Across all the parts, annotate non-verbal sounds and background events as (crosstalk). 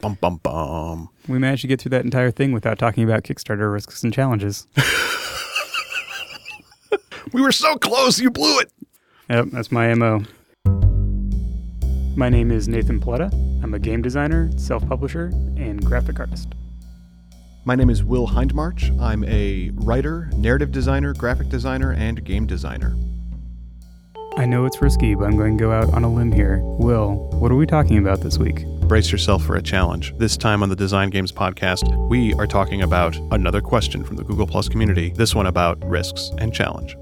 Bum bum bum. We managed to get through that entire thing without talking about Kickstarter risks and challenges. (laughs) We were so close. You blew it. Yep, that's my MO. My name is Nathan Paletta. I'm a game designer, self publisher, and graphic artist. My name is Will Hindmarch. I'm a writer, narrative designer, graphic designer, and game designer. I know it's risky, but I'm going to go out on a limb here. Will, what are we talking about this week? Brace yourself for a challenge. This time on the Design Games podcast, we are talking about another question from the Google Plus community, this one about risks and challenge.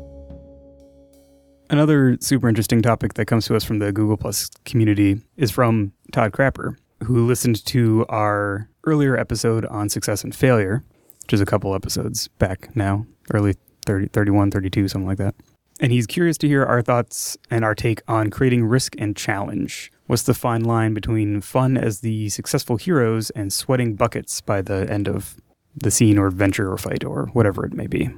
Another super interesting topic that comes to us from the Google Plus community is from Todd Crapper, who listened to our earlier episode on success and failure, which is a couple episodes back now, early 30, 31, 32, something like that. And he's curious to hear our thoughts and our take on creating risk and challenge. What's the fine line between fun as the successful heroes and sweating buckets by the end of the scene or adventure or fight or whatever it may be?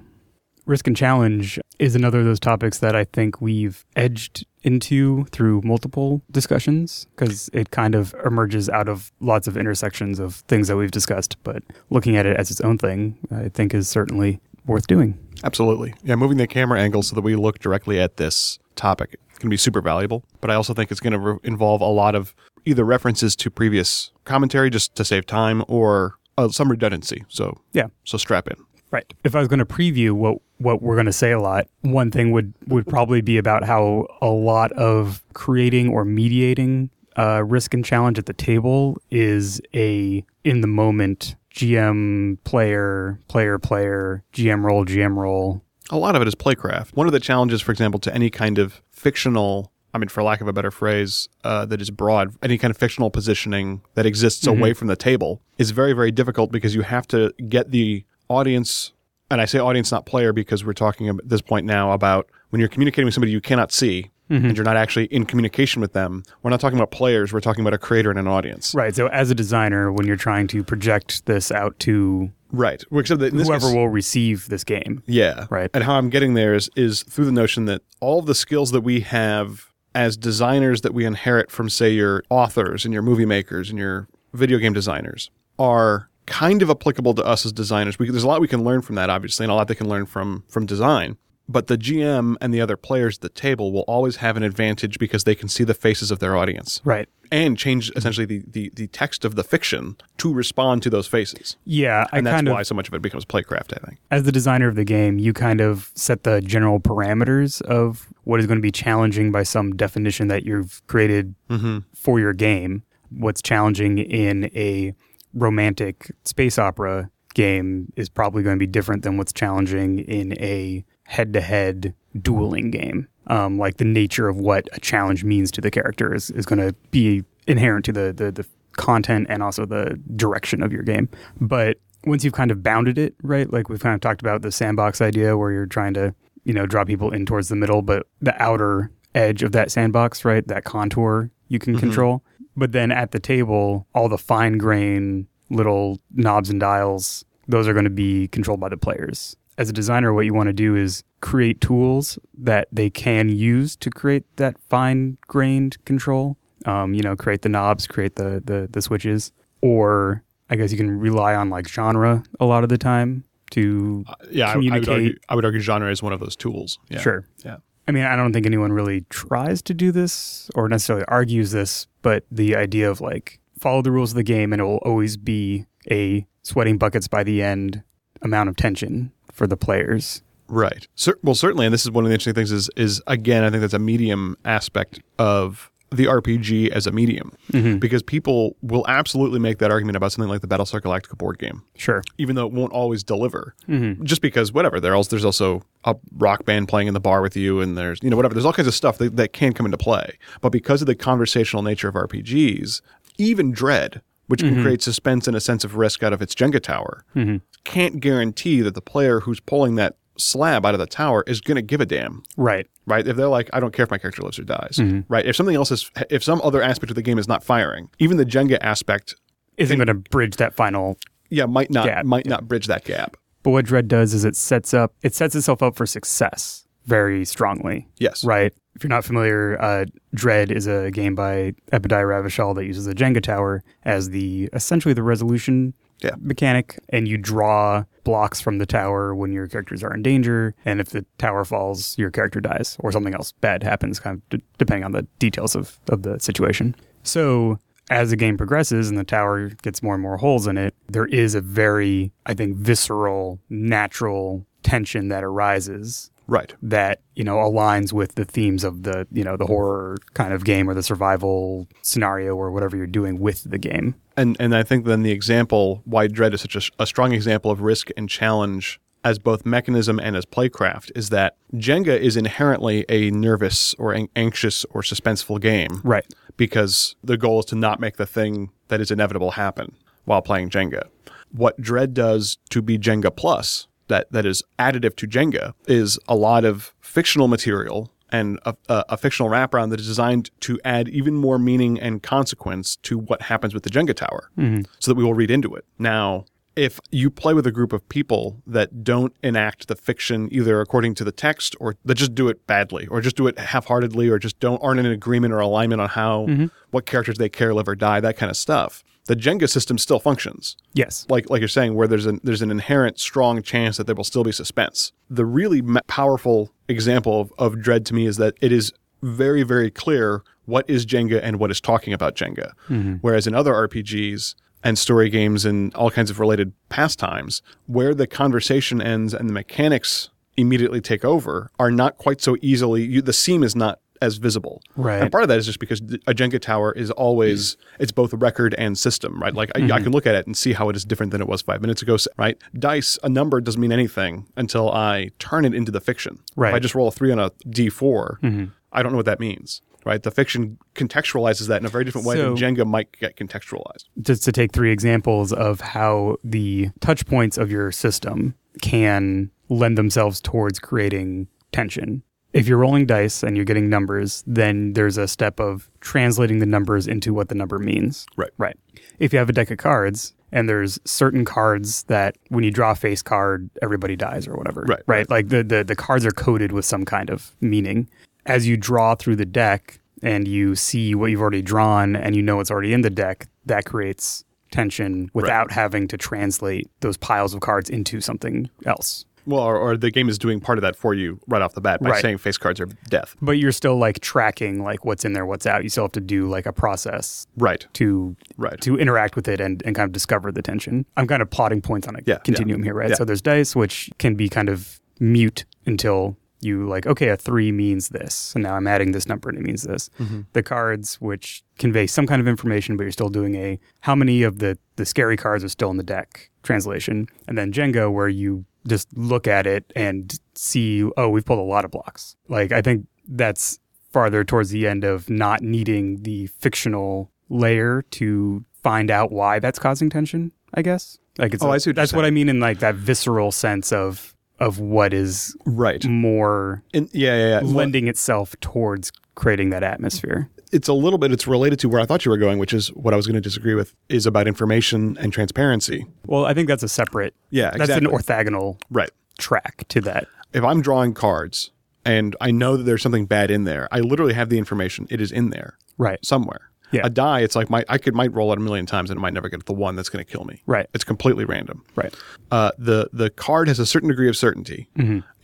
Risk and challenge is another of those topics that I think we've edged into through multiple discussions because it kind of emerges out of lots of intersections of things that we've discussed. But looking at it as its own thing, I think is certainly worth doing. Absolutely. Yeah, moving the camera angle so that we look directly at this topic can be super valuable. But I also think it's going to re- involve a lot of either references to previous commentary just to save time or uh, some redundancy. So, Yeah. so strap in. Right. If I was going to preview what what we're going to say a lot, one thing would would probably be about how a lot of creating or mediating uh, risk and challenge at the table is a in the moment GM player player player GM role GM role. A lot of it is playcraft. One of the challenges, for example, to any kind of fictional, I mean, for lack of a better phrase, uh, that is broad, any kind of fictional positioning that exists away from the table is very, very difficult because you have to get the audience, and I say audience, not player, because we're talking at this point now about when you're communicating with somebody you cannot see Mm-hmm. and you're not actually in communication with them. We're not talking about players, we're talking about a creator and an audience. Right. So as a designer, when you're trying to project this out to Right. Except that whoever case- will receive this game. Yeah. Right. And how I'm getting there is is through the notion that all the skills that we have as designers that we inherit from say your authors and your movie makers and your video game designers are kind of applicable to us as designers. We, there's a lot we can learn from that obviously and a lot they can learn from from design. But the GM and the other players at the table will always have an advantage because they can see the faces of their audience Right. and change essentially the, the, the text of the fiction to respond to those faces. Yeah, I And that's kind of why so much of it becomes playcraft, I think. as the designer of the game, you kind of set the general parameters of what is going to be challenging by some definition that you've created mm-hmm. for your game. What's challenging in a romantic space opera game is probably going to be different than what's challenging in a head to head dueling game. Um, like the nature of what a challenge means to the character is, is going to be inherent to the, the, the content and also the direction of your game. But once you've kind of bounded it, right? Like we've kind of talked about the sandbox idea where you're trying to, you know, draw people in towards the middle, but the outer edge of that sandbox, right? That contour you can control. But then at the table, all the fine grain little knobs and dials, those are going to be controlled by the players. As a designer, what you want to do is create tools that they can use to create that fine grained control. Um, you know, create the knobs, create the, the the switches, or I guess you can rely on like genre a lot of the time to yeah, I, I would communicate. argue, I would argue genre is one of those tools. Yeah. Sure. Yeah. I mean, I don't think anyone really tries to do this or necessarily argues this, but the idea of like follow the rules of the game and it will always be a sweating buckets by the end amount of tension for the players. Right. Cer- well, certainly, and this is one of the interesting things. Is is again, I think that's a medium aspect of the RPG as a medium, mm-hmm. because people will absolutely make that argument about something like the Battlestar Galactica board game, Sure. even though it won't always deliver. Mm-hmm. Just because whatever, there also, there's also a rock band playing in the bar with you, and there's you know whatever. There's all kinds of stuff that, that can come into play, but because of the conversational nature of RPGs, even Dread. Which can mm-hmm. create suspense and a sense of risk out of its Jenga tower, mm-hmm. can't guarantee that the player who's pulling that slab out of the tower is going to give a damn Right. right? If they're like, I don't care if my character lives or dies, mm-hmm. right? If something else is, if some other aspect of the game is not firing, even the Jenga aspect, Isn't going to bridge that final. yeah, might not Gap, might not bridge that gap. But what Dread does is it sets up, it sets itself up for success very strongly. Yes. Right. If you're not familiar, uh, Dread is a game by Epidiah Ravachol that uses a Jenga tower as the essentially the resolution Yeah. mechanic, and you draw blocks from the tower when your characters are in danger, and if the tower falls, your character dies, or something else bad happens, kind of d- depending on the details of, of the situation. So as the game progresses and the tower gets more and more holes in it, there is a very, I think, visceral, natural tension that arises Right. that you know aligns with the themes of the you know the mm-hmm. horror kind of game or the survival scenario or whatever you're doing with the game. And and I think then the example why Dread is such a, a strong example of risk and challenge as both mechanism and as playcraft is that Jenga is inherently a nervous or an- anxious or suspenseful game Right. because the goal is to not make the thing that is inevitable happen while playing Jenga. What Dread does to be Jenga Plus, that, that is additive to Jenga, is a lot of fictional material and a, a, a fictional wraparound that is designed to add even more meaning and consequence to what happens with the Jenga tower mm-hmm. so that we will read into it. Now, if you play with a group of people that don't enact the fiction either according to the text or that just do it badly or just do it half-heartedly or just don't aren't in agreement or alignment on how mm-hmm. what characters they care live or die that kind of stuff the jenga system still functions. Yes. like like you're saying where there's an there's an inherent strong chance that there will still be suspense. The really powerful example of, of dread to me is that it is very very clear what is jenga and what is talking about jenga. Mm-hmm. Whereas in other rpgs and story games and all kinds of related pastimes where the conversation ends and the mechanics immediately take over are not quite so easily you, the seam is not as visible. Right. and part of that is just because a jenga tower is always it's both a record and system right? Like I, I mm-hmm. can look at it and see how it is different than it was five minutes ago right? Dice a number doesn't mean anything until i turn it into the fiction. Right. if i just roll a three on a d4 mm-hmm. i don't know what that means right the fiction contextualizes that in a very different way So- than jenga might get contextualized Just to take three examples of how the touch points of your system can lend themselves towards creating tension. If you're rolling dice and you're getting numbers, then there's a step of translating the numbers into what the number means. right Right. If you have a deck of cards and there's certain cards that when you draw a face card, everybody dies or whatever. Right, Right. Like the, the, the cards are coded with some kind of meaning. As you draw through the deck and you see what you've already drawn and you know what's already in the deck, that creates tension without having to translate those piles of cards into something else. well or, or the game is doing part of that for you right off the bat by Right. saying face cards are death But you're still like tracking like what's in there, what's out. You still have to do like a process right to Right. to interact with it and, and kind of discover the tension. I'm kind of plotting points on a Yeah, continuum yeah, here, right? yeah. So there's dice which can be kind of mute until you like, okay, a three means this. And now I'm adding this number and it means this. Mm-hmm. The cards which convey some kind of information, but you're still doing a how many of the the scary cards are still in the deck translation. And then Jenga where you just look at it and see, oh, we've pulled a lot of blocks. Like I think that's farther towards the end of not needing the fictional layer to find out why that's causing tension, I guess. Like it's Oh, a- I see that's what. I mean in like that visceral sense of of what is right more and yeah yeah, yeah. Lending itself towards creating that atmosphere. it's a little bit it's related to where I thought you were going, which is what I was going to disagree with is about information and transparency. Well, I think that's a separate Yeah, that's an orthogonal Right. track to that. If I'm drawing cards and I know that there's something bad in there, I literally have the information. It is in there Right. somewhere. Yeah. A die, it's like my I could might roll it a million times and it might never get the one that's going to kill me. Right. It's completely random. Right. Uh, the the card has a certain degree of certainty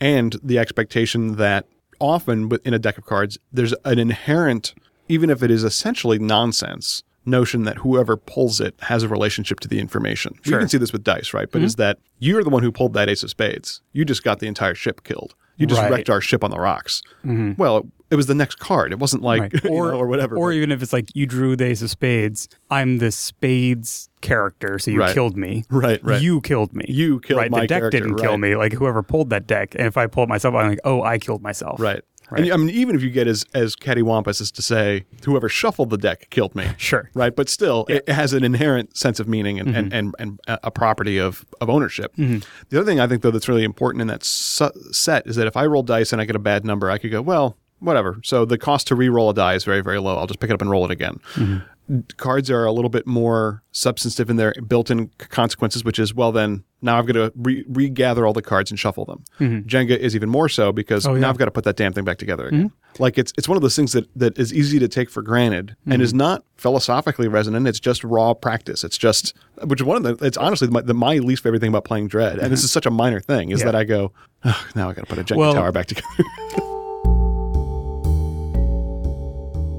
and the expectation that often within a deck of cards there's an inherent even if it is essentially nonsense notion that whoever pulls it has a relationship to the information Sure. can see this with dice right but is that you're the one who pulled that ace of spades you just got the entire ship killed you just Right. wrecked our ship on the rocks mm-hmm. well it was the next card it wasn't like Right. (laughs) Or know, or whatever Or but- even if it's like you drew the ace of spades, I'm the spades character, so you Right. killed me. Right, right. You killed me. You killed right. my The deck character, didn't kill me. Like whoever pulled that deck. And if I pulled myself, I'm like, oh, I killed myself. Right. Right. And I mean, even if you get as as cattywampus as to say whoever shuffled the deck killed me, Sure. right? But still, it has an inherent sense of meaning and, and, mm-hmm. and, and a property of, of ownership. Mm-hmm. The other thing I think, though, that's really important in that su- set is that if I roll dice and I get a bad number, I could go, well, whatever. So the cost to re-roll a die is very, very low. I'll just pick it up and roll it again. Mm-hmm. Cards are a little bit more substantive in their built-in consequences, which is well, then now I've got to re- regather all the cards and shuffle them. Jenga is even more so because Mm-hmm. Oh, yeah. Mm-hmm. now I've got to put that damn thing back together again. Like it's it's one of those things that that is easy to take for granted and Mm-hmm. is not philosophically resonant. It's just raw practice. It's just which is one of the. It's honestly my, the, my least favorite thing about playing Dread, and this (laughs) is such a minor thing, is Mm-hmm. Yeah. that I go, "Ugh, now I got to put a Jenga Well- tower back together. (laughs)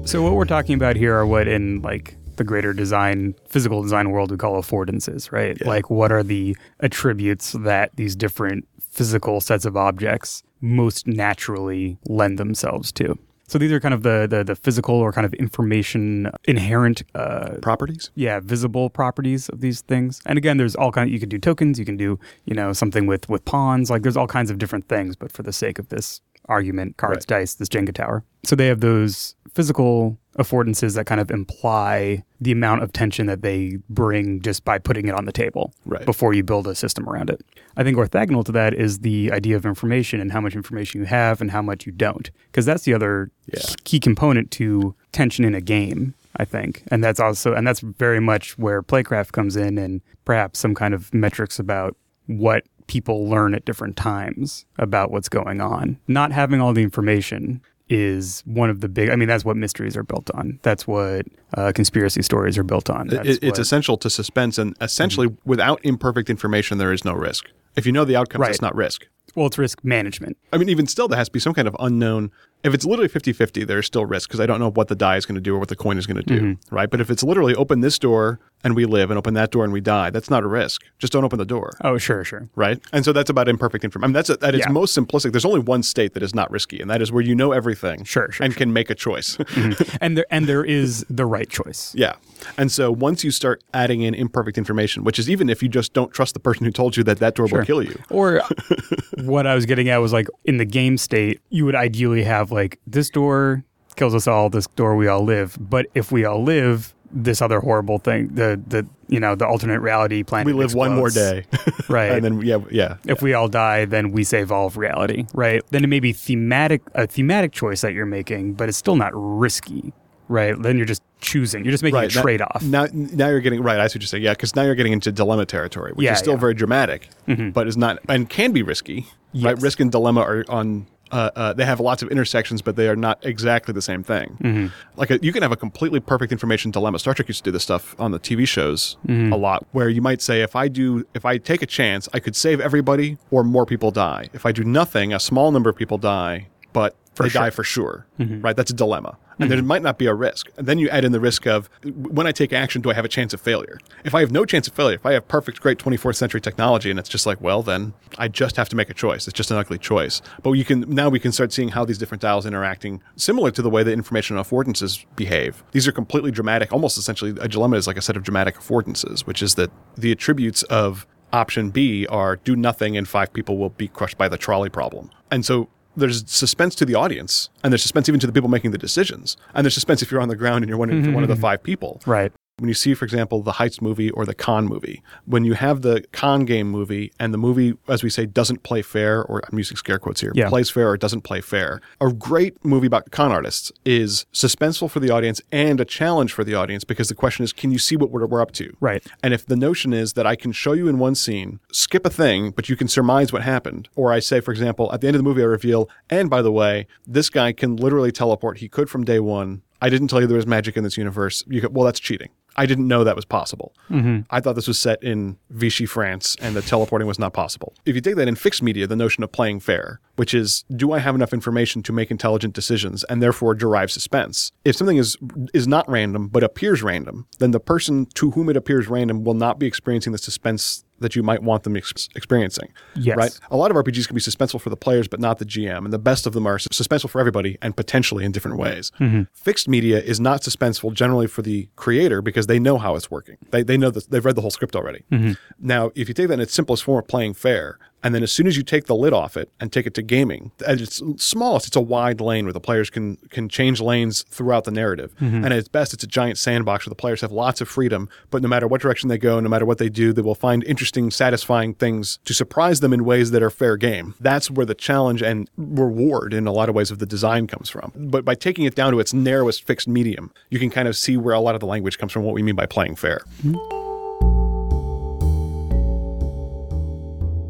So what we're talking about here are what in like the greater design, physical design world we call affordances, right? Like what are the attributes that these different physical sets of objects most naturally lend themselves to? So these are kind of the the, the physical or kind of information inherent uh, Properties. yeah visible properties of these things and again there's all kind Of, you can do tokens you can do you know something with with pawns like there's all kinds of different things but for the sake of this argument cards dice this jenga tower so they have those physical affordances that kind of imply the amount of tension that they bring just by putting it on the table Right. before you build a system around it i think orthogonal to that is the idea of information and how much information you have and how much you don't because that's the other Yeah. key component to tension in a game i think and that's also and that's very much where playcraft comes in and perhaps some kind of metrics about what people learn at different times about what's going on not having all the information is one of the big i mean that's what mysteries are built on that's what uh, conspiracy stories are built on It- it's what- Mm-hmm. essential to suspense, and essentially, without imperfect information, there is no risk. If you know the outcomes, Right. it's not risk. well it's risk management I mean, even still, there has to be some kind of unknown. If it's literally 50 50, there's still risk because I don't know what the die is going to do or what the coin is going to do, Mm-hmm. right? But if it's literally open this door and we live and open that door and we die, that's not a risk. Just don't open the door, oh sure sure right? And so that's about imperfect information. I mean, that's at its Yeah. most simplistic. There's only one state that is not risky, and that is where you know everything Sure, sure, and can make a choice. (laughs) and there and there is the right choice Yeah. And so once you start adding in imperfect information, which is even if you just don't trust the person who told you that that door will kill you. Or (laughs) what I was getting at was like in the game state, you would ideally have like this door kills us all, this door we all live. But if we all live, this other horrible thing, the the you know the alternate reality planet. We live one more day. (laughs) right? and then, yeah, yeah. if we all die, then we save all of reality, right? Then it may be thematic a thematic choice that you're making, but it's still not risky, right? Then you're just choosing. You're just making a trade off. Now, now you're getting right. I see what you're saying. Yeah, because now you're getting into dilemma territory, which Yeah, is still yeah. Mm-hmm. very dramatic, but is not and can be risky. Right, risk and dilemma are on. Uh, uh, they have lots of intersections, but they are not exactly the same thing. Mm-hmm. Like a, you can have a completely perfect information dilemma. Star Trek used to do this stuff on the TV shows Mm-hmm. a lot, where you might say, if I do, if I take a chance, I could save everybody, or more people die. If I do nothing, a small number of people die, but they die for sure. Mm-hmm. Right, that's a dilemma, and there mm-hmm. might not be a risk. And then you add in the risk of when I take action, do I have a chance of failure? If I have no chance of failure, if I have perfect, great 24th century technology, and it's just like, well, then I just have to make a choice. It's just an ugly choice. But you can now we can start seeing how these different dials interacting, similar to the way that information affordances behave. These are completely dramatic, almost essentially a dilemma is like a set of dramatic affordances, which is that the attributes of option B are do nothing and five people will be crushed by the trolley problem. And so there's suspense to the audience, and there's suspense even to the people making the decisions, and there's suspense if you're on the ground and you're one, if you're one of the mm-hmm. five people. right. When you see, for example, the Heights movie or the Con movie, when you have the Con game movie and the movie, as we say, doesn't play fair, or I'm using scare quotes here, Yeah. plays fair or doesn't play fair, a great movie about con artists is suspenseful for the audience and a challenge for the audience because the question is, can you see what we're, we're up to? Right. And if the notion is that I can show you in one scene, skip a thing, but you can surmise what happened, or I say, for example, at the end of the movie, I reveal, and by the way, this guy can literally teleport. He could from day one. I didn't tell you there was magic in this universe. You could, well, that's cheating. I didn't know that was possible. Mm-hmm. I thought this was set in Vichy, France, and the teleporting was not possible. If you take that in fixed media, the notion of playing fair, which is, do I have enough information to make intelligent decisions and therefore derive suspense? If something is is not random but appears random, then the person to whom it appears random will not be experiencing the suspense that you might want them ex- experiencing. Yes. Right? A lot of RPGs can be suspenseful for the players, but not the GM. And the best of them are suspenseful for everybody and potentially in different ways. Mm-hmm. Fixed media is not suspenseful generally for the creator because they know how it's working. They, they know that they've read the whole script already. Mm-hmm. Now, if you take that in its simplest form of playing fair, And then as soon as you take the lid off it and take it to gaming, at its smallest, it's a wide lane where the players can can change lanes throughout the narrative. Mm-hmm. And at its best, it's a giant sandbox where the players have lots of freedom. But no matter what direction they go, no matter what they do, they will find interesting, satisfying things to surprise them in ways that are fair game. That's where the challenge and reward in a lot of ways of the design comes from. But by taking it down to its narrowest fixed medium, you can kind of see where a lot of the language comes from, what we mean by playing fair. Mm-hmm.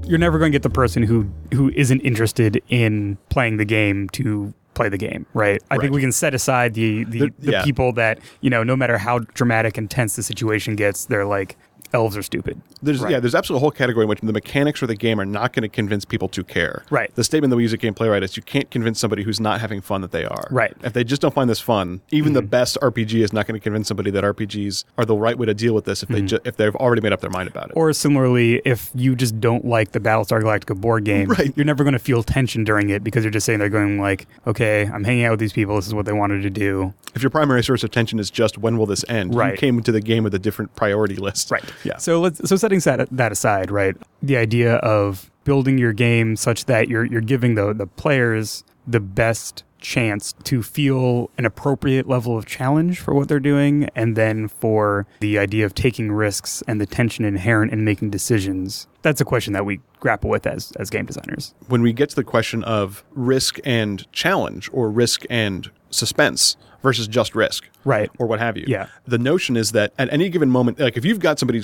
You're never going to get the person who who isn't interested in playing the game to play the game, right? I Right. think we can set aside the the, The- the yeah. people that you know, no matter how dramatic and tense the situation gets, they're like elves are stupid. There's Right. yeah, there's absolutely a whole category in which the mechanics or the game are not going to convince people to care. Right. The statement that we use at Game Playwright is you can't convince somebody who's not having fun that they are. Right. Mm-hmm. If they just don't find this fun, even the best RPG is not going to convince somebody that RPGs are the right way to deal with this if they ju- if they've already made up their mind about it. Mm-hmm. Or similarly, if you just don't like the Battlestar Galactica board game, (laughs) Right. you're never going to feel tension during it because you're just sitting there going like, okay, I'm hanging out with these people. This is what they wanted to do. if your primary source of tension is just when will this end, you Right. came into the game with a different priority list. Right. Yeah. So let's so setting that that aside, right? The idea of building your game such that you're you're giving the the players the best chance to feel an appropriate level of challenge for what they're doing and then for the idea of taking risks and the tension inherent in making decisions. That's a question that we grapple with as as game designers. when we get to the question of risk and challenge or risk and suspense versus just risk Right. or what have you Yeah. the notion is that at any given moment like if you've got somebody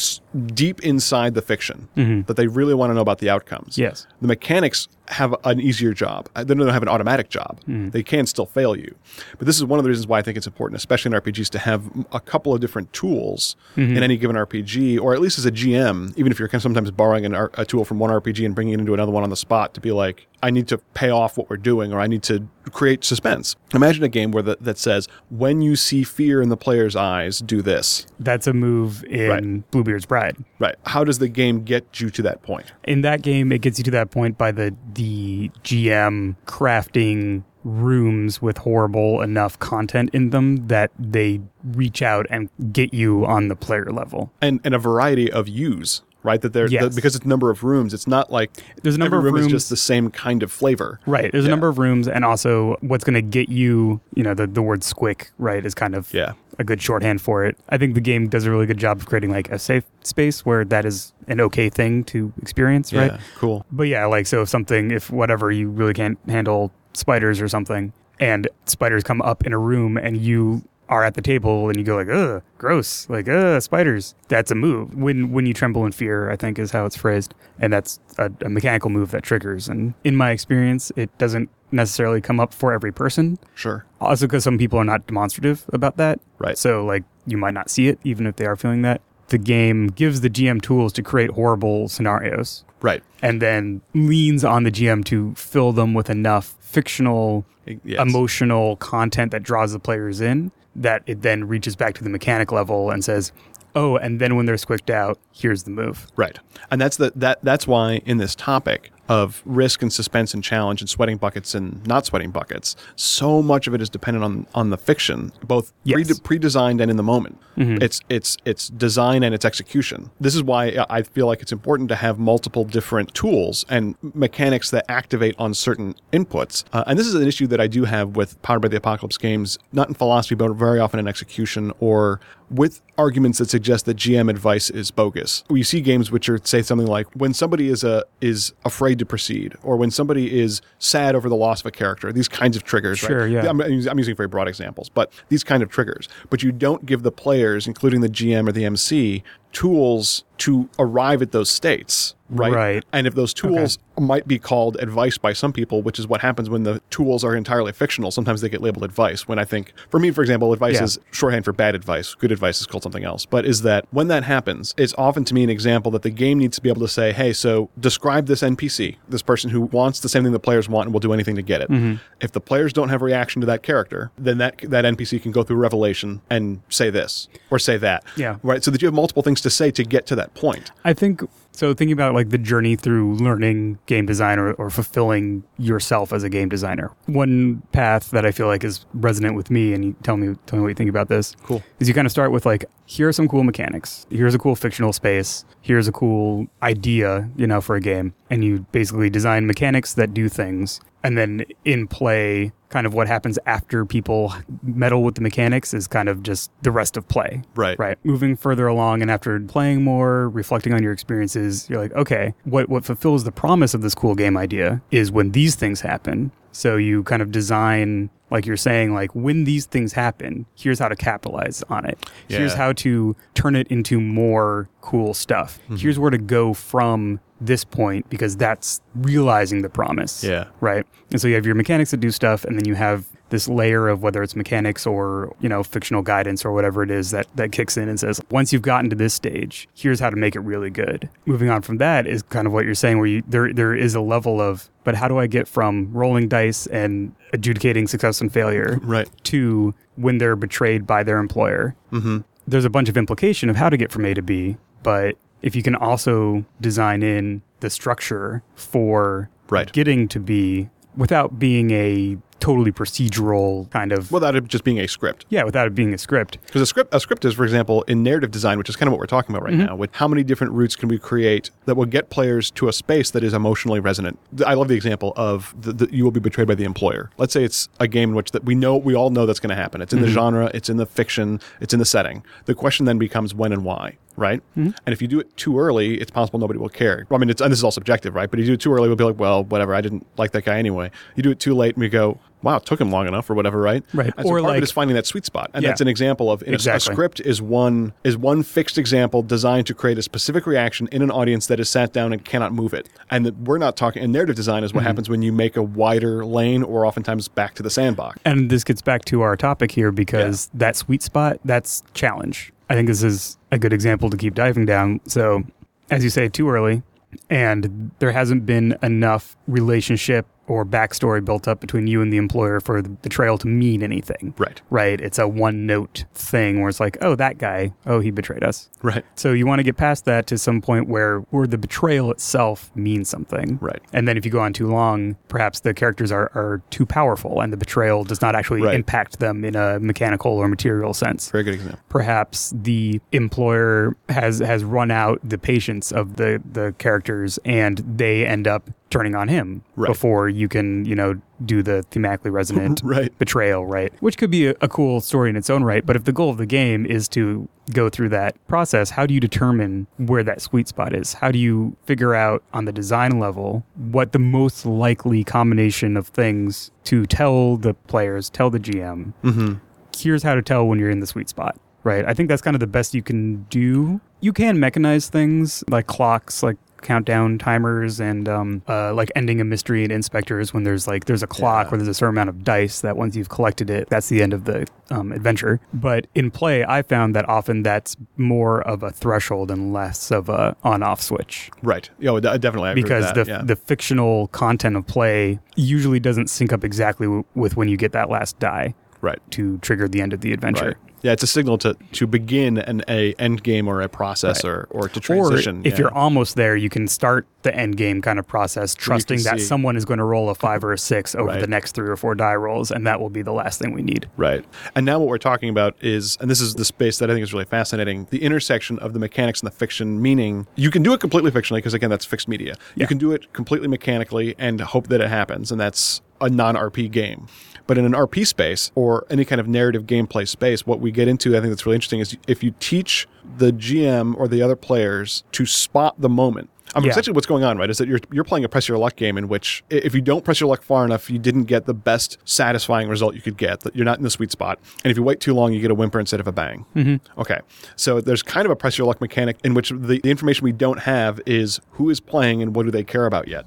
deep inside the fiction that they really want to know about the outcomes Mm-hmm. Yes. the mechanics have an easier job Uh, they don't have an automatic job Mm. they can still fail you but this is one of the reasons why i think it's important especially in rpgs to have a couple of different tools Mm-hmm. in any given rpg or at least as a gm even if you're kind of sometimes borrowing an, a tool from one rpg and bringing it into another one on the spot to be like i need to pay off what we're doing or i need to create suspense imagine a game where the, that says when you see fear in the player's eyes do this That's a move in Right. Bluebeard's Bride. right how does the game get you to that point in that game it gets you to that point by the the GM crafting rooms with horrible enough content in them that they reach out and get you on the player level. and and a variety of use right that they're Yes. that because it's a number of rooms it's not like There's a number every of room rooms- is just the same kind of flavor Right. There's Yeah. a number of rooms and also what's going to get you, you know, the, the word squick, right, is kind of Yeah. A good shorthand for it. I think the game does a really good job of creating like a safe space where that is an okay thing to experience, right? cool But yeah, like so if something, if whatever you really can't handle spiders or something, and spiders come up in a room and you are at the table and you go like, ugh, gross, like, ugh, spiders. That's a move. When when you tremble in fear, I think is how it's phrased, and that's a, a mechanical move that triggers. And in my experience, it doesn't necessarily come up for every person. sure Also, because some people are not demonstrative about that. Right. So, like, you might not see it, even if they are feeling that. The game gives the GM tools to create horrible scenarios right and then leans on the GM to fill them with enough fictional, Yes. emotional content that draws the players in that it then reaches back to the mechanic level and says, "Oh, and then when they're squicked out, here's the move." Right. And that's the that that's why in this topic of risk and suspense and challenge and sweating buckets and not sweating buckets, so much of it is dependent on on the fiction, both Yes. pre pre-designed and in the moment. It's it's it's design and its execution. This is why I feel like it's important to have multiple different tools and mechanics that activate on certain inputs. Uh, and this is an issue that I do have with Powered by the Apocalypse games, not in philosophy, but very often in execution or with arguments that suggest that GM advice is bogus. We see games which are say something like when somebody is a is afraid to proceed, or when somebody is sad over the loss of a character. These kinds of triggers. Sure, right? yeah. I'm, I'm using very broad examples, but these kind of triggers. But you don't give the players, including the GM or the MC, tools to arrive at those states. Right. Right. And if those tools might be called advice by some people, which is what happens when the tools are entirely fictional. Sometimes they get labeled advice. When I think, for me, for example, advice Yeah. is shorthand for bad advice. Good advice is called something else. But is that when that happens, it's often to me an example that the game needs to be able to say, hey, so describe this NPC, this person who wants the same thing the players want and will do anything to get it. Mm-hmm. If the players don't have a reaction to that character, then that that NPC can go through revelation and say this or say that. Yeah. Right. So that you have multiple things to say to get to that point. I think So thinking about like the journey through learning game design or, or fulfilling yourself as a game designer. One path that I feel like is resonant with me, and you tell me tell me what you think about this. Cool. Is you kind of start with like, here are some cool mechanics. Here's a cool fictional space. Here's a cool idea, you know, for a game. And you basically design mechanics that do things. And then in play, kind of what happens after people meddle with the mechanics is kind of just the rest of play. Right. Right. Moving further along and after playing more, reflecting on your experiences, you're like, okay, what, what fulfills the promise of this cool game idea is when these things happen. So you kind of design, like you're saying, like when these things happen, here's how to capitalize on it. Here's how to turn it into more cool stuff. Mm-hmm. Here's where to go from this point because that's realizing the promise Yeah. right? And so you have your mechanics that do stuff, and then you have this layer of whether it's mechanics or you know fictional guidance or whatever it is that that kicks in and says once you've gotten to this stage, here's how to make it really good. Moving on from that is kind of what you're saying, where you there there is a level of but how do I get from rolling dice and adjudicating success and failure Right. to when they're betrayed by their employer? Mm-hmm. there's a bunch of implication of how to get from A to B, but if you can also design in the structure for Right. getting to B without being a totally procedural kind of Without it just being a script. yeah, without it being a script. Because a script, a script is, for example, in narrative design, which is kind of what we're talking about right mm-hmm. now. With how many different routes can we create that will get players to a space that is emotionally resonant? I love the example of the, the, you will be betrayed by the employer. Let's say it's a game in which that we know we all know that's going to happen. It's in the mm-hmm. genre, it's in the fiction, it's in the setting. The question then becomes when and why. Right, and if you do it too early, it's possible nobody will care. I mean, it's and this is all subjective, right? But if you do it too early, we'll be like, well, whatever. I didn't like that guy anyway. You do it too late, and we go, wow, it took him long enough, or whatever, right? Right. And so Or part of like- it is finding that sweet spot, and Yeah. that's an example of in a- a, script is one is one fixed example designed to create a specific reaction in an audience that is sat down and cannot move it. And that we're not talking. And narrative design is what Mm-hmm. happens when you make a wider lane, or oftentimes back to the sandbox. And this gets back to our topic here because that sweet spot, that's challenge. I think this is a good example to keep diving down. So, as you say, too early, and there hasn't been enough relationship or backstory built up between you and the employer for the betrayal to mean anything. Right. Right. It's a one note thing where it's like, oh, that guy, oh, he betrayed us. Right. So you want to get past that to some point where where the betrayal itself means something. Right. And then if you go on too long, perhaps the characters are, are too powerful and the betrayal does not actually Right. impact them in a mechanical or material sense. Very good example. Perhaps the employer has has run out the patience of the, the characters and they end up turning on him Right. before you can, you know, do the thematically resonant (laughs) Right. betrayal, right? Which could be a, a cool story in its own right. But if the goal of the game is to go through that process, how do you determine where that sweet spot is? How do you figure out on the design level what the most likely combination of things to tell the players, tell the GM, Mm-hmm. here's how to tell when you're in the sweet spot? Right. I think that's kind of the best you can do. You can mechanize things like clocks, like countdown timers and um, uh, like ending a mystery and InSpectres when there's like there's a clock Yeah. where there's a certain amount of dice that once you've collected it that's the end of the um, adventure but in play i found that often that's more of a threshold and less of a on-off switch Right. Yeah, well, definitely. I because the yeah. the fictional content of play usually doesn't sync up exactly w- with when you get that last die right. to trigger the end of the adventure Right. Yeah, it's a signal to to begin an a end game or a process Right. or or to transition. Or if yeah. you're almost there, you can start the end game kind of process, trusting that see- someone is going to roll a five or a (laughs) six over Right. the next three or four die rolls, and that will be the last thing we need. Right. And now what we're talking about is, and this is the space that I think is really fascinating, the intersection of the mechanics and the fiction, meaning you can do it completely fictionally, because again, that's fixed media. You can do it completely mechanically and hope that it happens, and that's a non RP game. But in an RP space or any kind of narrative gameplay space, what we get into, I think that's really interesting, is if you teach the GM or the other players to spot the moment. I mean, Yeah. essentially, what's going on, right, is that you're you're playing a press your luck game in which if you don't press your luck far enough, you didn't get the best satisfying result you could get. That you're not in the sweet spot, and if you wait too long, you get a whimper instead of a bang. Mm-hmm. Okay, so there's kind of a press your luck mechanic in which the, the information we don't have is who is playing and what do they care about yet.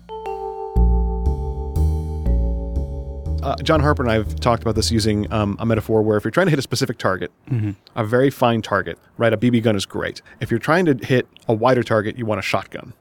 Uh, John Harper and I have talked about this using um, a metaphor where if you're trying to hit a specific target, a very fine target, right? A BB gun is great. If you're trying to hit a wider target, you want a shotgun,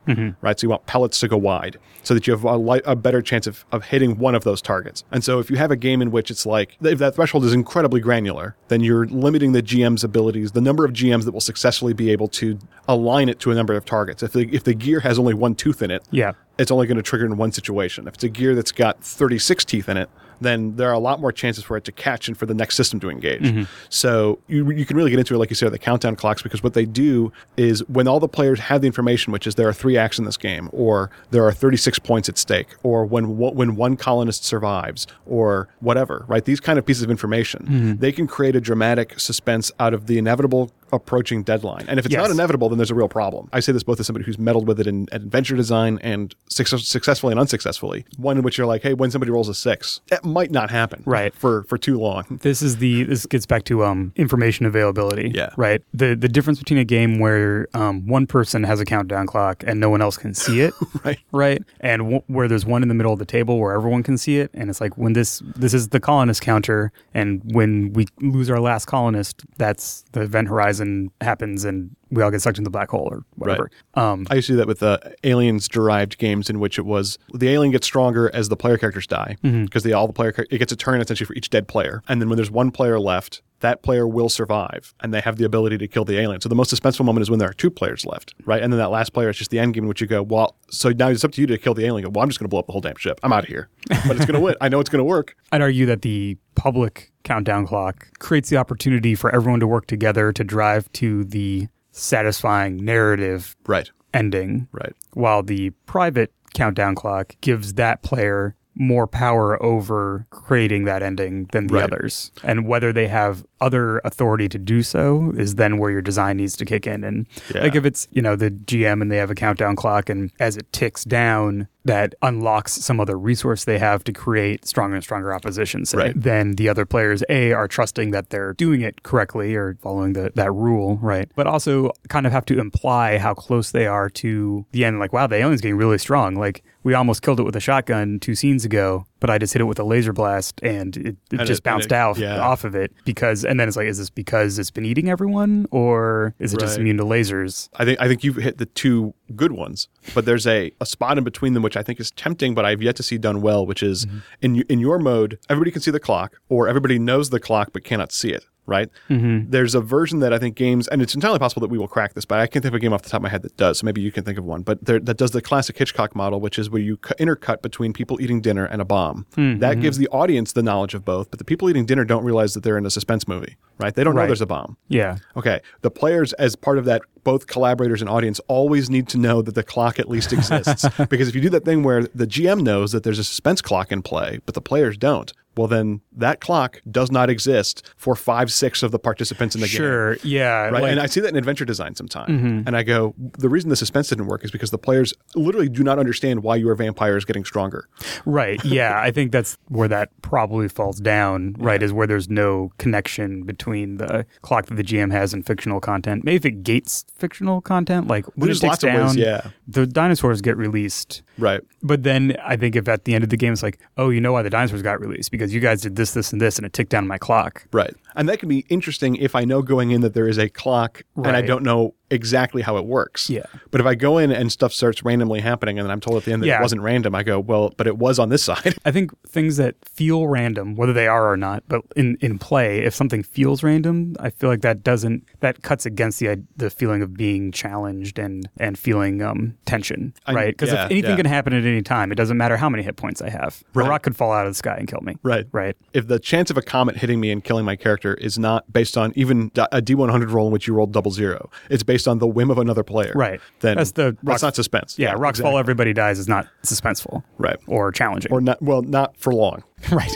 right? So you want pellets to go wide so that you have a, a better chance of, of hitting one of those targets. And so if you have a game in which it's like, if that threshold is incredibly granular, then you're limiting the GM's abilities, the number of GMs that will successfully be able to align it to a number of targets. If the, if the gear has only one tooth in it, Yeah. it's only going to trigger in one situation. If it's a gear that's got 36 teeth in it, then there are a lot more chances for it to catch and for the next system to engage. Mm-hmm. So you, you can really get into it, like you said, the countdown clocks, because what they do is when all the players have the information, which is there are three acts in this game, or there are 36 points at stake, or when when one colonist survives, or whatever, right? These kind of pieces of information, mm-hmm. they can create a dramatic suspense out of the inevitable approaching deadline. And if it's not inevitable, then there's a real problem. I say this both as somebody who's meddled with it in adventure design and success, successfully and unsuccessfully. One in which you're like, hey, when somebody rolls a six, that might not happen, Right. For for too long. This is the this gets back to um information availability. Yeah. Right. The the difference between a game where um one person has a countdown clock and no one else can see it. (laughs) Right. Right. And w- where there's one in the middle of the table where everyone can see it, and it's like when this this is the colonist counter, and when we lose our last colonist, that's the event horizon happens, and we all get sucked into the black hole or whatever. Um, I used to do that with uh, aliens derived games in which it was the alien gets stronger as the player characters die because they all the player it gets a turn essentially for each dead player, and then when there's one player left. That player will survive, and they have the ability to kill the alien. So the most suspenseful moment is when there are two players left, right? And then that last player is just the end game in which you go, well, so now it's up to you to kill the alien. You go, well, I'm just going to blow up the whole damn ship. I'm out of here, but it's going (laughs) to win. I know it's going to work. I'd argue that the public countdown clock creates the opportunity for everyone to work together to drive to the satisfying narrative Right, ending, right, while the private countdown clock gives that player more power over creating that ending than the Right. others. And whether they have other authority to do so is then where your design needs to kick in. And Yeah. like if it's, you know, the GM and they have a countdown clock and as it ticks down, that unlocks some other resource they have to create stronger and stronger opposition. say, Right. Then the other players, A, are trusting that they're doing it correctly or following the, that rule, right? But also kind of have to imply how close they are to the end. Like, wow, the alien's getting really strong. Like, we almost killed it with a shotgun two scenes ago, but I just hit it with a laser blast and it, it And just it- bounced it- out yeah. off of it because, and then it's like, is this because it's been eating everyone or is it just immune to lasers? I think I think you've hit the two good ones, but there's a, a spot in between them which I think is tempting, but I've yet to see done well, which is mm-hmm. in in your mode, everybody can see the clock, or everybody knows the clock but cannot see it. Right? Mm-hmm. There's a version that I think games, and it's entirely possible that we will crack this, but I can't think of a game off the top of my head that does. So maybe you can think of one, but there, that does the classic Hitchcock model, which is where you cu- intercut between people eating dinner and a bomb. Hmm, that hmm. gives the audience the knowledge of both, but the people eating dinner don't realize that they're in a suspense movie. Right? They don't know there's a bomb. Yeah. Okay. The players, as part of that, both collaborators and audience, always need to know that the clock at least exists. (laughs) because if you do that thing where the GM knows that there's a suspense clock in play, but the players don't, well, then that clock does not exist for five, six of the participants in the game. Sure. Yeah. Right. like- and I see that in adventure design sometime. Mm-hmm. And I go, the reason the suspense didn't work is because the players literally do not understand why your vampire is getting stronger. Right. Yeah. I think that's where that probably falls down, (laughs) right? Is where there's no connection between the clock that the GM has and fictional content. Maybe if it gates fictional content, like when There's it lots of down, ways, yeah. the dinosaurs get released. Right. But then I think if at the end of the game it's like, oh, you know why the dinosaurs got released? Because you guys did this, this, and this, and it ticked down my clock. Right. And that can be interesting if I know going in that there is a clock and I don't know exactly how it works. Yeah. But if I go in and stuff starts randomly happening and then I'm told at the end that Yeah. it wasn't random, I go, well, but it was on this (laughs) side. I think things that feel random, whether they are or not, but in, in play, if something feels random, I feel like that doesn't that cuts against the the feeling of being challenged and and feeling um, tension, I- right? Because yeah, if anything yeah. can happen at any time, it doesn't matter how many hit points I have. Right. A rock could fall out of the sky and kill me. right. Right. If the chance of a comet hitting me and killing my character is not based on even a D100 roll in which you rolled double zero, it's based on the whim of another player. Right. Then That's the that's rocks- not suspense. Yeah, rocks exactly. fall, everybody dies is not suspenseful. Right. Or challenging. Or not, well, not for long. (laughs) Right.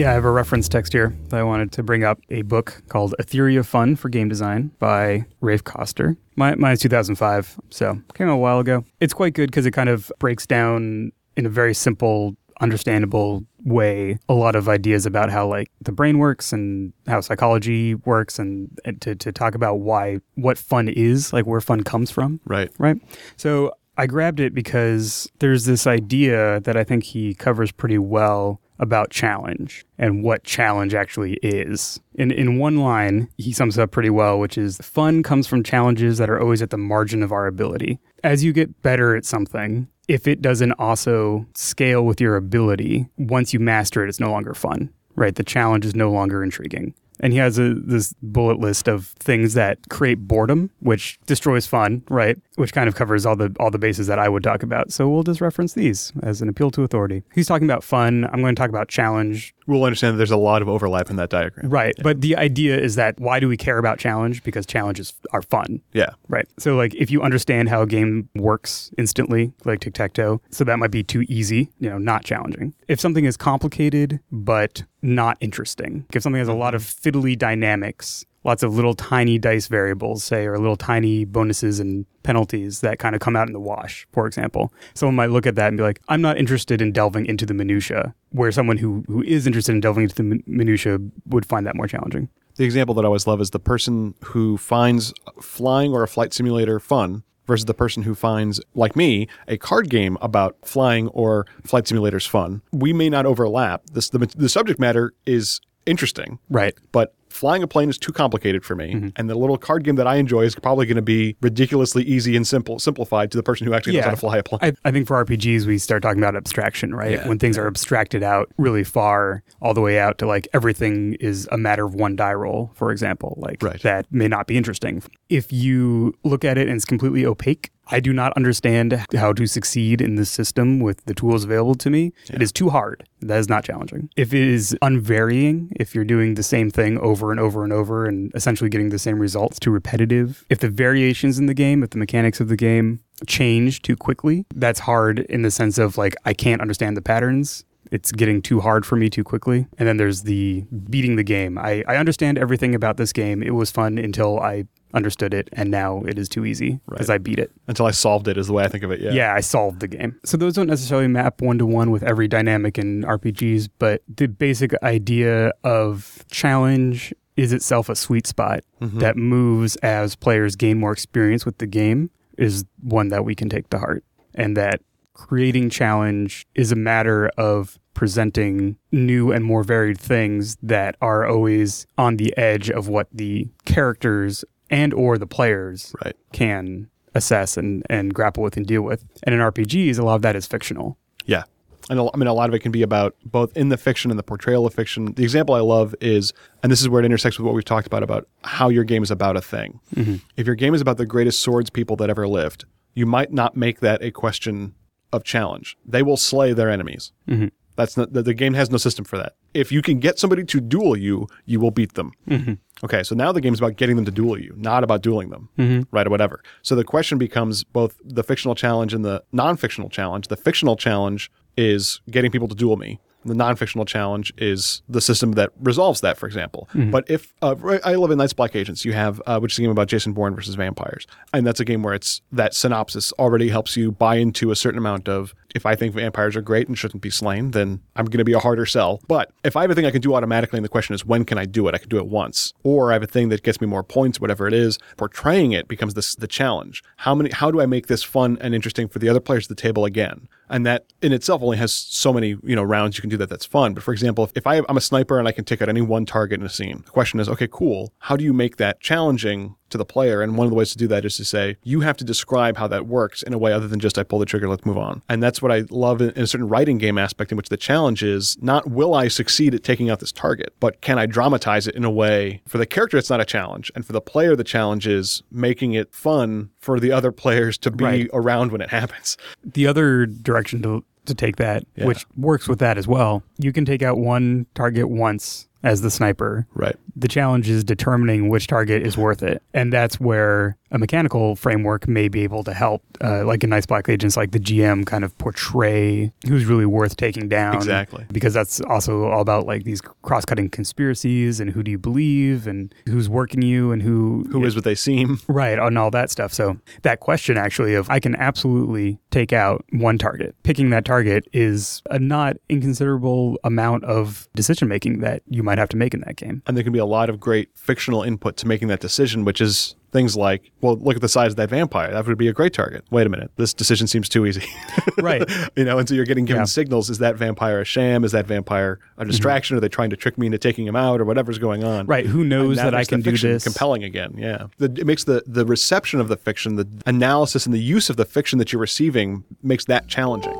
Yeah, I have a reference text here that I wanted to bring up a book called A Theory of Fun for Game Design by Raph Koster. My, mine's 2005, so came out a while ago. It's quite good because it kind of breaks down in a very simple, understandable way a lot of ideas about how like the brain works and how psychology works and, and to, to talk about why what fun is like where fun comes from Right. right? So I grabbed it because there's this idea that I think he covers pretty well about challenge and what challenge actually is. In in one line, he sums up pretty well, which is fun comes from challenges that are always at the margin of our ability. As you get better at something, if it doesn't also scale with your ability, once you master it, it's no longer fun. Right? The challenge is no longer intriguing and he has a, this bullet list of things that create boredom, which destroys fun, right? Which kind of covers all the all the bases that I would talk about. So we'll just reference these as an appeal to authority. He's talking about fun. I'm going to talk about challenge. We'll understand that there's a lot of overlap in that diagram. Right. Yeah. But the idea is that why do we care about challenge? Because challenges are fun. Yeah. Right. So like if you understand how a game works instantly, like tic tac toe, so that might be too easy, you know, not challenging. If something is complicated but not interesting. If something has a lot of fiddly dynamics, lots of little tiny dice variables, say, or little tiny bonuses and penalties that kind of come out in the wash, for example. Someone might look at that and be like, I'm not interested in delving into the minutia, where someone who, who is interested in delving into the minutia would find that more challenging. The example that I always love is the person who finds flying or a flight simulator fun versus the person who finds, like me, a card game about flying or flight simulators fun. We may not overlap. This, the, the subject matter is interesting. Right. But flying a plane is too complicated for me, mm-hmm. and the little card game that I enjoy is probably going to be ridiculously easy and simple, simplified to the person who actually yeah. knows how to fly a plane. I, I, think for RPGs, we start talking about abstraction, right? Yeah. When things are abstracted out really far, all the way out to like everything is a matter of one die roll, for example. Like right. that may not be interesting. If you look at it and it's completely opaque, I do not understand how to succeed in this system with the tools available to me. Yeah. It is too hard. That is not challenging. If it is unvarying, if you're doing the same thing over and over and over and essentially getting the same results, too repetitive, if the variations in the game, if the mechanics of the game change too quickly, that's hard in the sense of like, I can't understand the patterns it's getting too hard for me too quickly. And then there's the beating the game. I, I understand everything about this game. It was fun until I understood it, and now it is too easy because right. I beat it. Until I solved it is the way I think of it. Yeah. Yeah, I solved the game. So those don't necessarily map one to one with every dynamic in RPGs, but the basic idea of challenge is itself a sweet spot mm-hmm. that moves as players gain more experience with the game is one that we can take to heart. And that creating challenge is a matter of presenting new and more varied things that are always on the edge of what the characters and or the players right. can assess and, and grapple with and deal with. And in RPGs, a lot of that is fictional. Yeah. And I mean, a lot of it can be about both in the fiction and the portrayal of fiction. The example I love is, and this is where it intersects with what we've talked about, about how your game is about a thing. Mm-hmm. If your game is about the greatest swords people that ever lived, you might not make that a question of challenge. They will slay their enemies. Mm-hmm. That's not, the, the, game has no system for that. If you can get somebody to duel you, you will beat them. Mm-hmm. Okay, so now the game is about getting them to duel you, not about dueling them, mm-hmm. right, or whatever. So the question becomes both the fictional challenge and the non fictional challenge. The fictional challenge is getting people to duel me. The non-fictional challenge is the system that resolves that, for example. Mm-hmm. But if uh, I live in Night's Black Agents, you have uh, which is a game about Jason Bourne versus vampires, and that's a game where it's that synopsis already helps you buy into a certain amount of if I think vampires are great and shouldn't be slain, then I'm going to be a harder sell. But if I have a thing I can do automatically, and the question is when can I do it? I can do it once, or I have a thing that gets me more points, whatever it is. Portraying it becomes this the challenge. How many? How do I make this fun and interesting for the other players at the table again? And that in itself only has so many you know rounds you can do that. That's fun. But for example, if, if I, I'm a sniper and I can take out any one target in a scene, the question is, okay, cool. How do you make that challenging to the player. And one of the ways to do that is to say, you have to describe how that works in a way other than just I pull the trigger, let's move on. And that's what I love in, a certain writing game aspect in which the challenge is not will I succeed at taking out this target, but can I dramatize it in a way for the character it's not a challenge. And for the player, the challenge is making it fun for the other players to be right. around when it happens. (laughs) The other direction to to take that, yeah. which works with that as well. You can take out one target once as the sniper. Right. The challenge is determining which target is worth it. And that's where a mechanical framework may be able to help, uh, like in Night's Black Agents, like the GM kind of portray who's really worth taking down. Exactly. Because that's also all about like these cross cutting conspiracies and who do you believe and who's working you and who. Who is what they seem. (laughs) Right. And all that stuff. So that question actually of I can absolutely take out one target. Picking that target is a not inconsiderable amount of decision making that you might have to make in that game. And there can be a lot of great fictional input to making that decision, which is things like, well, look at the size of that vampire. That would be a great target. Wait a minute. This decision seems too easy. (laughs) Right. you know, and so you're getting given Yeah. signals. Is that vampire a sham? Is that vampire a mm-hmm. distraction? Are they trying to trick me into taking him out or whatever's going on? Right. Who knows that I can do this? Compelling again, yeah. The, it makes the the reception of the fiction, the analysis and the use of the fiction that you're receiving makes that challenging.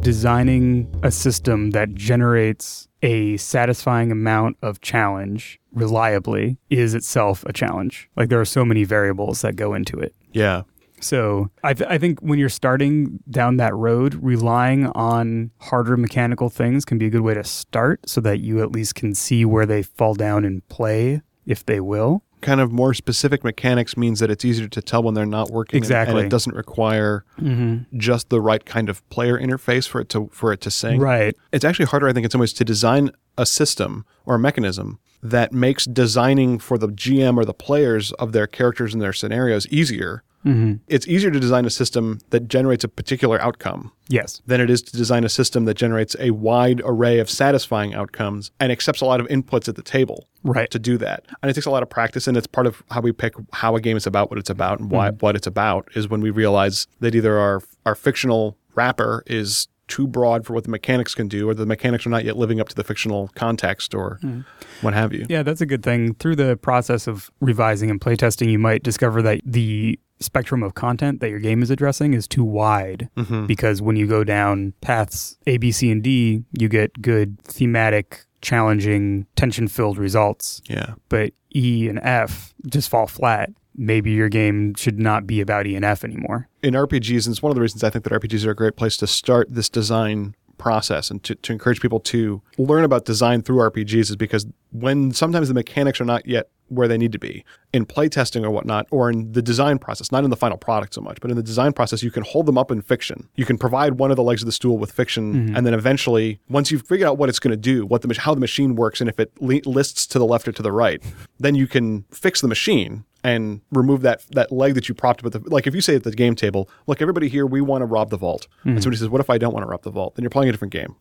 Designing a system that generates a satisfying amount of challenge reliably is itself a challenge. Like there are so many variables that go into it. Yeah, So I, th- I think when you're starting down that road, relying on harder mechanical things can be a good way to start so that you at least can see where they fall down in play if they will. Kind of more specific mechanics means that it's easier to tell when they're not working, Exactly. and, it doesn't require mm-hmm. just the right kind of player interface for it to for it to sing. Right. It's actually harder, I think, in some ways, to design a system or a mechanism that makes designing for the GM or the players of their characters and their scenarios easier. Mm-hmm. It's easier to design a system that generates a particular outcome Yes. than it is to design a system that generates a wide array of satisfying outcomes and accepts a lot of inputs at the table Right. to do that. And it takes a lot of practice, and it's part of how we pick how a game is about, what it's about, and why mm-hmm. what it's about. Is when we realize that either our our fictional wrapper is too broad for what the mechanics can do, or the mechanics are not yet living up to the fictional context, or hmm. what have you. Yeah, that's a good thing. Through the process of revising and playtesting, you might discover that the spectrum of content that your game is addressing is too wide mm-hmm. because when you go down paths A, B, C, and D, you get good thematic, challenging, tension filled results. Yeah. But E and F just fall flat. Maybe your game should not be about ENF anymore. in RPGs, and it's one of the reasons I think that RPGs are a great place to start this design process and to, to encourage people to learn about design through RPGs is because when sometimes the mechanics are not yet where they need to be in playtesting or whatnot, or in the design process, not in the final product so much, but in the design process, you can hold them up in fiction. You can provide one of the legs of the stool with fiction, mm-hmm. and then eventually, once you've figured out what it's going to do, what the how the machine works, and if it li- lists to the left or to the right, then you can fix the machine and remove that that leg that you propped with the like if you say at the game table look everybody here we want to rob the vault. And mm-hmm. somebody says what if i don't want to rob the vault? Then you're playing a different game.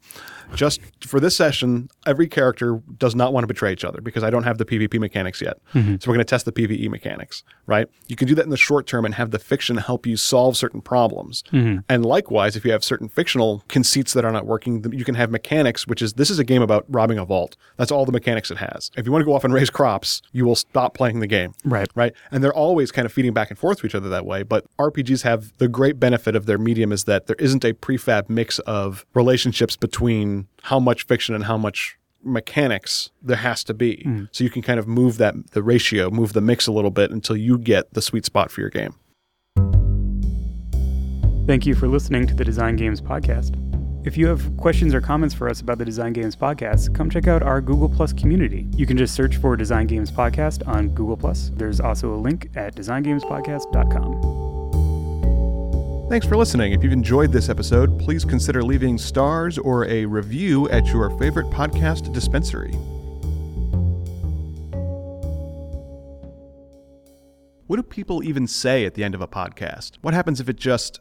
Just for this session every character does not want to betray each other because i don't have the pvp mechanics yet mm-hmm. so we're going to test the pve mechanics right you can do that in the short term and have the fiction help you solve certain problems mm-hmm. and likewise if you have certain fictional conceits that are not working you can have mechanics which is this is a game about robbing a vault that's all the mechanics it has if you want to go off and raise crops you will stop playing the game Right. right? And they're always kind of feeding back and forth to each other that way. But RPGs have the great benefit of their medium is that there isn't a prefab mix of relationships between how much fiction and how much mechanics there has to be. Mm. So you can kind of move that the ratio, move the mix a little bit until you get the sweet spot for your game. Thank you for listening to the Design Games Podcast. If you have questions or comments for us about the Design Games Podcast, come check out our Google Plus community. You can just search for Design Games Podcast on Google Plus. There's also a link at designgamespodcast.com. Thanks for listening. If you've enjoyed this episode, please consider leaving stars or a review at your favorite podcast dispensary. What do people even say at the end of a podcast? What happens if it just